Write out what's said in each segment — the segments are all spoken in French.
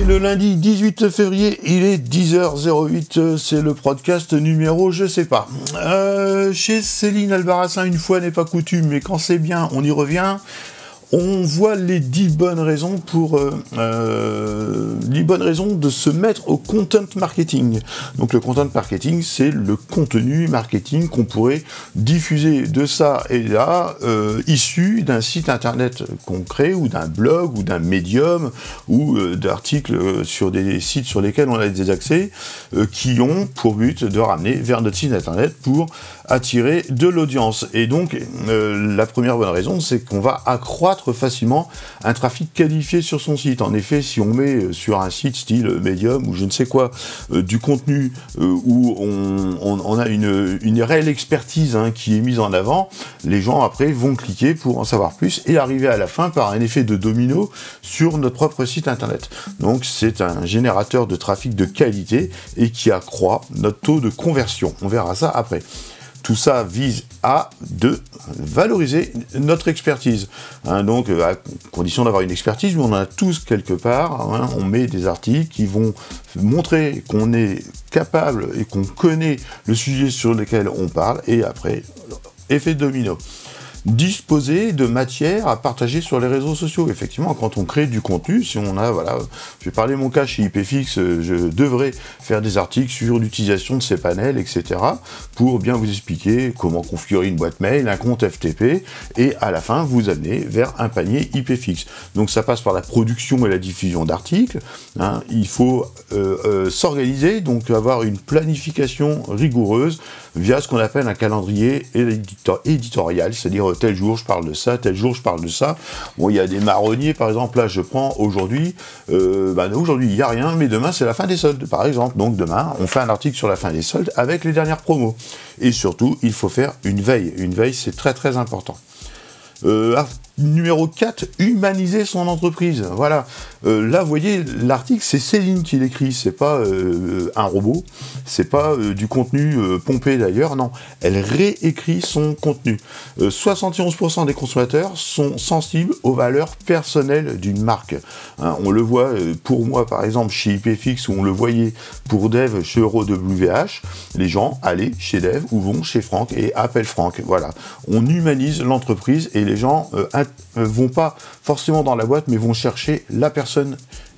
le lundi 18 février, il est 10h08, c'est le podcast numéro je sais pas. Euh, chez Céline Albarassin, une fois n'est pas coutume, mais quand c'est bien, on y revient on voit les dix bonnes raisons pour euh, euh, bonnes raisons de se mettre au content marketing. Donc le content marketing, c'est le contenu marketing qu'on pourrait diffuser de ça et là, euh, issu d'un site internet concret ou d'un blog ou d'un médium ou d'articles sur des sites sur lesquels on a des accès qui ont pour but de ramener vers notre site internet pour attirer de l'audience. Et donc la première bonne raison, c'est qu'on va accroître facilement un trafic qualifié sur son site. En effet, si on met euh, sur un site style Medium ou je ne sais quoi euh, du contenu euh, où on, a une, réelle expertise hein, qui est mise en avant, les gens après vont cliquer pour en savoir plus et arriver à la fin par un effet de domino sur notre propre site internet. Donc c'est un générateur de trafic de qualité et qui accroît notre taux de conversion. On verra ça après. Tout ça vise à de valoriser notre expertise. Hein, donc, euh, à condition d'avoir une expertise, on en a tous quelque part. Hein, on met des articles qui vont montrer qu'on est capable et qu'on connaît le sujet sur lequel on parle. Et après, effet domino disposer de matière à partager sur les réseaux sociaux. Effectivement, quand on crée du contenu, si on a, voilà, je vais parler mon cas chez IPFix, euh, je devrais faire des articles sur l'utilisation de ces panels, etc., pour bien vous expliquer comment configurer une boîte mail, un compte FTP, et à la fin, vous amener vers un panier IPFix. Donc ça passe par la production et la diffusion d'articles. Hein. Il faut euh, euh, s'organiser, donc avoir une planification rigoureuse via ce qu'on appelle un calendrier éditorial, c'est-à-dire tel jour je parle de ça, tel jour je parle de ça. Bon, il y a des marronniers, par exemple, là je prends aujourd'hui, euh, bah, aujourd'hui il n'y a rien, mais demain c'est la fin des soldes, par exemple. Donc demain, on fait un article sur la fin des soldes avec les dernières promos. Et surtout, il faut faire une veille. Une veille, c'est très très important. Euh, numéro 4, humaniser son entreprise. Voilà. Euh, là, vous voyez, l'article, c'est Céline qui l'écrit, c'est pas euh, un robot, c'est pas du contenu pompé d'ailleurs, non. Elle réécrit son contenu. 71% des consommateurs sont sensibles aux valeurs personnelles d'une marque. Hein, on le voit pour moi, par exemple, chez IPFix, où on le voyait pour Dev chez EuroWH, les gens allaient chez Dev ou vont chez Franck et appellent Franck. Voilà. On humanise l'entreprise et les gens euh, vont pas forcément dans la boîte, mais vont chercher la personne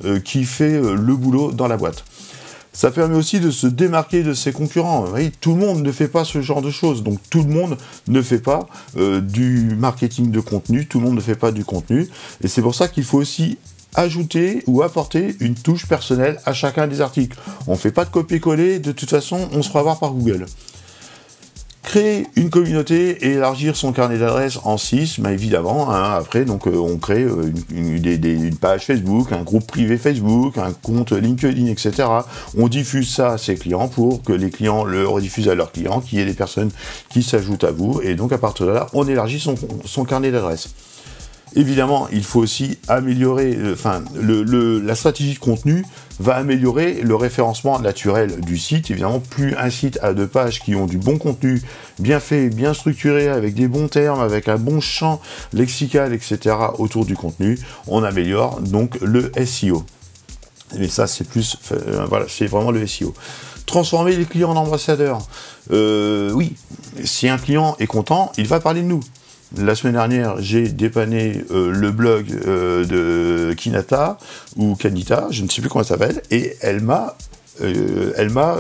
euh, qui fait euh, le boulot dans la boîte. Ça permet aussi de se démarquer de ses concurrents. tout le monde ne fait pas ce genre de choses. Donc tout le monde ne fait pas du marketing de contenu, tout le monde ne fait pas du contenu. Et c'est pour ça qu'il faut aussi ajouter ou apporter une touche personnelle à chacun des articles. On ne fait pas de copier-coller, de toute façon, on se fera voir par Google créer une communauté et élargir son carnet d'adresses en 6, mais évidemment, hein, après, donc, euh, on crée euh, une, page Facebook, un groupe privé Facebook, un compte LinkedIn, etc. On diffuse ça à ses clients pour que les clients le rediffusent à leurs clients, qu'il y ait des personnes qui s'ajoutent à vous, et donc à partir de là, on élargit son carnet d'adresses. Évidemment, il faut aussi améliorer, euh, enfin, la stratégie de contenu va améliorer le référencement naturel du site. Évidemment, plus un site a de pages qui ont du bon contenu, bien fait, bien structuré, avec des bons termes, avec un bon champ lexical, etc. autour du contenu, on améliore donc le SEO. Mais ça, c'est plus, euh, voilà, c'est vraiment le SEO. Transformer les clients en ambassadeurs. Euh, oui, si un client est content, il va parler de nous. La semaine dernière, j'ai dépanné euh, le blog euh, de Kinata ou Kanita, je ne sais plus comment elle s'appelle, et elle m'a euh, elle m'a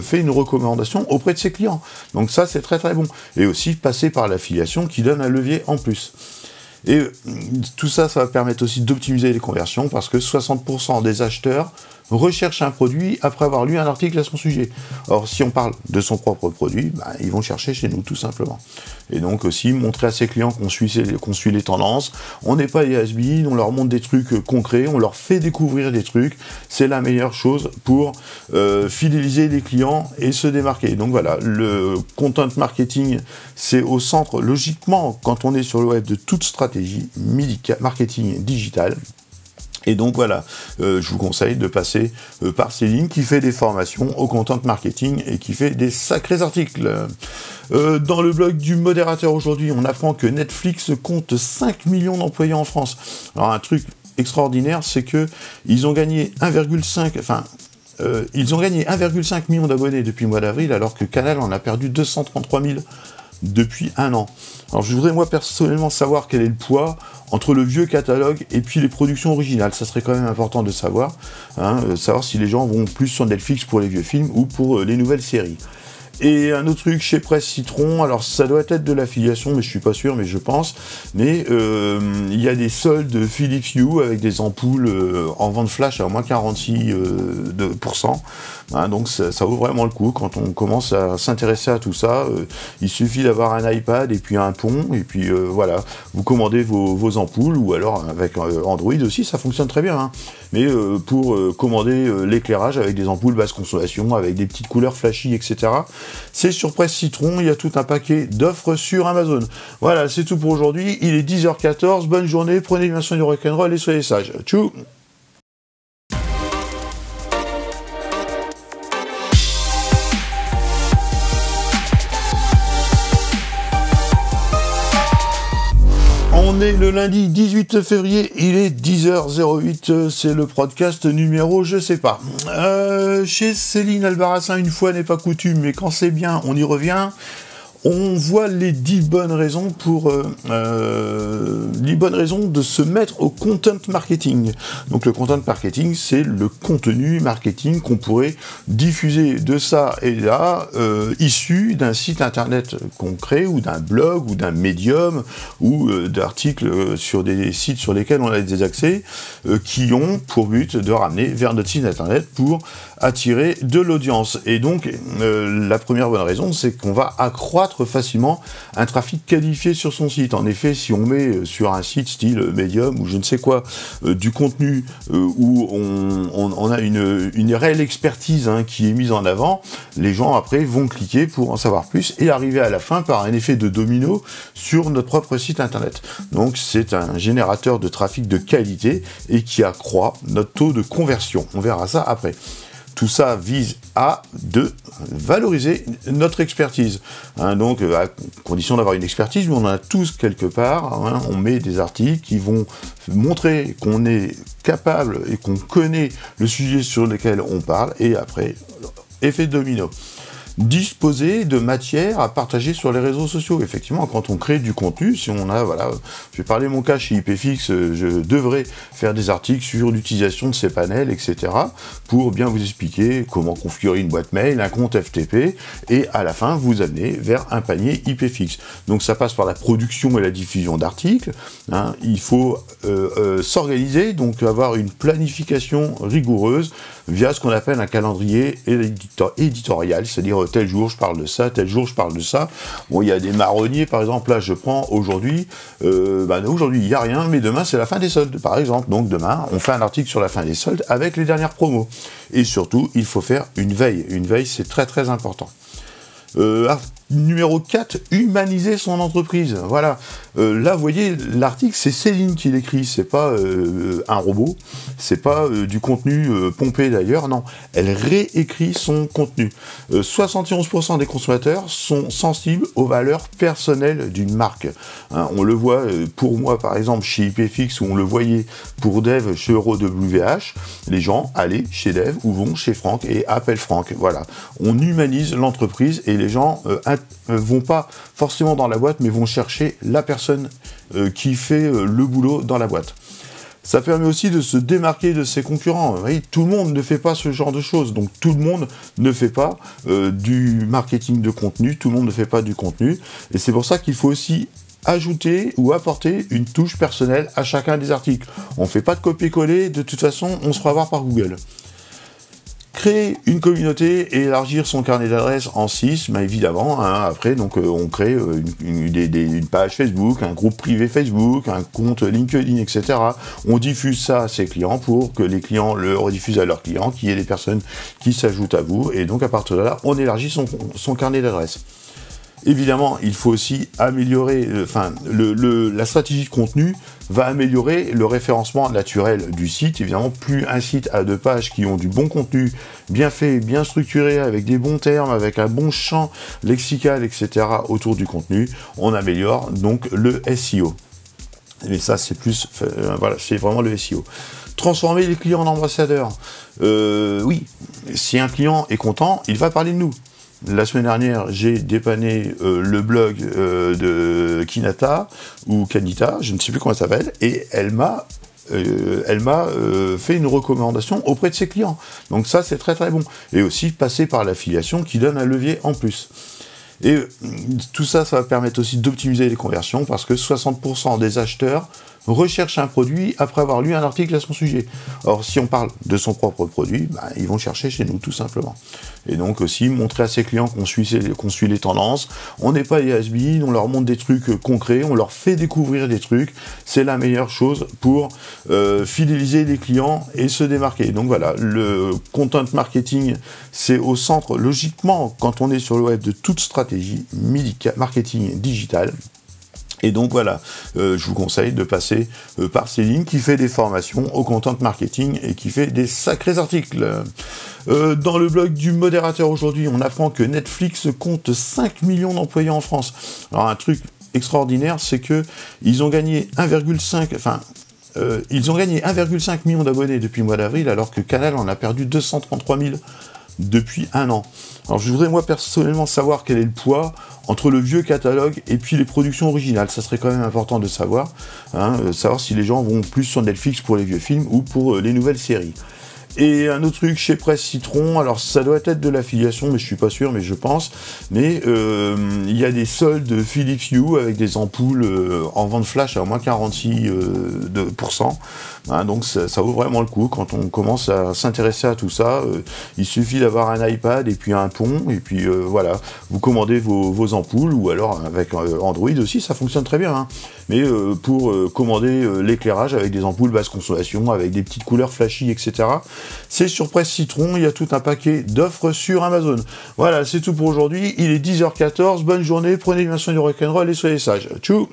fait une recommandation auprès de ses clients. Donc ça, c'est très très bon. Et aussi passer par l'affiliation qui donne un levier en plus. Et tout ça, ça va permettre aussi d'optimiser les conversions parce que 60% des acheteurs recherche un produit après avoir lu un article à son sujet. Or, si on parle de son propre produit, bah, ils vont chercher chez nous tout simplement. Et donc aussi montrer à ses clients qu'on suit, les tendances. On n'est pas les has on leur montre des trucs concrets, on leur fait découvrir des trucs. C'est la meilleure chose pour euh, fidéliser les clients et se démarquer. Donc voilà, le content marketing, c'est au centre, logiquement, quand on est sur le web, de toute stratégie marketing digital. Et donc voilà, euh, je vous conseille de passer euh, par Céline qui fait des formations au content marketing et qui fait des sacrés articles. Euh, dans le blog du modérateur aujourd'hui, on apprend que Netflix compte 5 millions d'employés en France. Alors un truc extraordinaire, c'est que ils ont gagné 1,5, enfin, euh, ils ont gagné 1,5 million d'abonnés depuis le mois d'avril, alors que Canal en a perdu 233 000 depuis un an. Alors je voudrais moi personnellement savoir quel est le poids entre le vieux catalogue et puis les productions originales. Ça serait quand même important de savoir, hein, euh, savoir si les gens vont plus sur Netflix pour les vieux films ou pour euh, les nouvelles séries. Et un autre truc chez Presse Citron, alors ça doit être de l'affiliation, mais je suis pas sûr, mais je pense. Mais euh, il y a des soldes Philips Hue avec des ampoules euh, en vente flash à moins 46%. Euh, hein, donc ça, vaut vraiment le coup quand on commence à s'intéresser à tout ça. il suffit d'avoir un iPad et puis un pont, et puis voilà, vous commandez vos, ampoules, ou alors avec Android aussi, ça fonctionne très bien. Hein. Mais pour commander l'éclairage avec des ampoules basse consommation, avec des petites couleurs flashy, etc c'est sur Presse Citron, il y a tout un paquet d'offres sur Amazon. Voilà, c'est tout pour aujourd'hui. Il est 10h14, bonne journée, prenez bien soin du rock'n'roll et soyez sages. Tchou le lundi 18 février, il est 10h08, c'est le podcast numéro je sais pas. Euh, chez Céline Albarassin, une fois n'est pas coutume, mais quand c'est bien, on y revient on voit les dix bonnes raisons pour euh, euh bonnes raisons de se mettre au content marketing. Donc le content marketing, c'est le contenu marketing qu'on pourrait diffuser de ça et là, euh, issu d'un site internet concret ou d'un blog ou d'un médium ou euh, d'articles sur des sites sur lesquels on a des accès qui ont pour but de ramener vers notre site internet pour attirer de l'audience. Et donc la première bonne raison, c'est qu'on va accroître facilement un trafic qualifié sur son site. En effet, si on met euh, sur un site style Medium ou je ne sais quoi euh, du contenu euh, où on, a une, une, réelle expertise hein, qui est mise en avant, les gens après vont cliquer pour en savoir plus et arriver à la fin par un effet de domino sur notre propre site internet. Donc c'est un générateur de trafic de qualité et qui accroît notre taux de conversion. On verra ça après. Tout ça vise à de valoriser notre expertise. Hein, donc, à condition d'avoir une expertise, mais on en a tous quelque part. Hein, on met des articles qui vont montrer qu'on est capable et qu'on connaît le sujet sur lequel on parle, et après, effet domino disposer de matière à partager sur les réseaux sociaux. Effectivement, quand on crée du contenu, si on a, voilà, je vais parler mon cas chez IPFix, euh, je devrais faire des articles sur l'utilisation de ces panels, etc., pour bien vous expliquer comment configurer une boîte mail, un compte FTP, et à la fin, vous amener vers un panier IPFix. Donc ça passe par la production et la diffusion d'articles. Hein. Il faut euh, euh, s'organiser, donc avoir une planification rigoureuse via ce qu'on appelle un calendrier éditorial, c'est-à-dire tel jour je parle de ça, tel jour je parle de ça. Bon, il y a des marronniers, par exemple, là je prends aujourd'hui, ben, aujourd'hui il n'y a rien, mais demain c'est la fin des soldes, par exemple. Donc demain, on fait un article sur la fin des soldes avec les dernières promos. Et surtout, il faut faire une veille. Une veille, c'est très très important. Euh, Numéro 4, humaniser son entreprise. Voilà. Euh, là, vous voyez, l'article, c'est Céline qui l'écrit, c'est pas euh, un robot, c'est pas euh, du contenu pompé d'ailleurs, non. Elle réécrit son contenu. 71% des consommateurs sont sensibles aux valeurs personnelles d'une marque. Hein, on le voit pour moi, par exemple, chez IPFix, où on le voyait pour Dev chez EuroWH, les gens allaient chez Dev ou vont chez Franck et appellent Franck. Voilà. On humanise l'entreprise et les gens euh, vont pas forcément dans la boîte, mais vont chercher la personne euh, qui fait euh, le boulot dans la boîte. Ça permet aussi de se démarquer de ses concurrents. tout le monde ne fait pas ce genre de choses. Donc tout le monde ne fait pas du marketing de contenu, tout le monde ne fait pas du contenu. Et c'est pour ça qu'il faut aussi ajouter ou apporter une touche personnelle à chacun des articles. On ne fait pas de copier-coller, de toute façon, on se fera voir par Google. Créer une communauté et élargir son carnet d'adresses en 6, mais évidemment, hein, après, donc, euh, on crée euh, une, page Facebook, un groupe privé Facebook, un compte LinkedIn, etc. On diffuse ça à ses clients pour que les clients le rediffusent à leurs clients, qu'il y ait des personnes qui s'ajoutent à vous, et donc à partir de là, on élargit son, son carnet d'adresses. Évidemment, il faut aussi améliorer, euh, enfin, la stratégie de contenu va améliorer le référencement naturel du site. Évidemment, plus un site a de pages qui ont du bon contenu, bien fait, bien structuré, avec des bons termes, avec un bon champ lexical, etc. autour du contenu, on améliore donc le SEO. Mais ça, c'est plus, voilà, c'est vraiment le SEO. Transformer les clients en ambassadeurs. oui, si un client est content, il va parler de nous. La semaine dernière, j'ai dépanné le blog de Kinata ou Kanita, je ne sais plus comment ça s'appelle, et elle m'a euh, elle euh, fait une recommandation auprès de ses clients. Donc ça, c'est très très bon. Et aussi passer par l'affiliation qui donne un levier en plus. Et euh, tout ça, ça va permettre aussi d'optimiser les conversions parce que 60% des acheteurs recherche un produit après avoir lu un article à son sujet. Or, si on parle de son propre produit, bah, ils vont chercher chez nous tout simplement. Et donc aussi montrer à ses clients qu'on suit, les tendances. On n'est pas des has on leur montre des trucs concrets, on leur fait découvrir des trucs. C'est la meilleure chose pour euh, fidéliser les clients et se démarquer. Donc voilà, le content marketing, c'est au centre, logiquement, quand on est sur le web, de toute stratégie marketing digital. Et donc voilà, euh, je vous conseille de passer euh, par Céline qui fait des formations au content marketing et qui fait des sacrés articles. Euh, dans le blog du modérateur aujourd'hui, on apprend que Netflix compte 5 millions d'employés en France. Alors un truc extraordinaire, c'est que ils ont gagné 1,5, enfin ils ont gagné 1,5 million d'abonnés depuis le mois d'avril, alors que Canal en a perdu 233 000 depuis un an. Alors je voudrais moi personnellement savoir quel est le poids entre le vieux catalogue et puis les productions originales. Ça serait quand même important de savoir, hein, euh, savoir si les gens vont plus sur Netflix pour les vieux films ou pour euh, les nouvelles séries. Et un autre truc chez Presse Citron, alors ça doit être de l'affiliation, mais je suis pas sûr, mais je pense. Mais euh, il y a des soldes Philips Hue avec des ampoules en vente flash à moins 46%. Hein, donc ça, vaut vraiment le coup quand on commence à s'intéresser à tout ça. Euh, il suffit d'avoir un iPad et puis un pont et puis euh, voilà, vous commandez vos, ampoules ou alors avec euh, Android aussi, ça fonctionne très bien. Hein. Mais pour commander l'éclairage avec des ampoules basse consommation, avec des petites couleurs flashy, etc. C'est sur Presse Citron, il y a tout un paquet d'offres sur Amazon. Voilà, c'est tout pour aujourd'hui. Il est 10h14, bonne journée, prenez bien soin du rock'n'roll et soyez sages. Tchou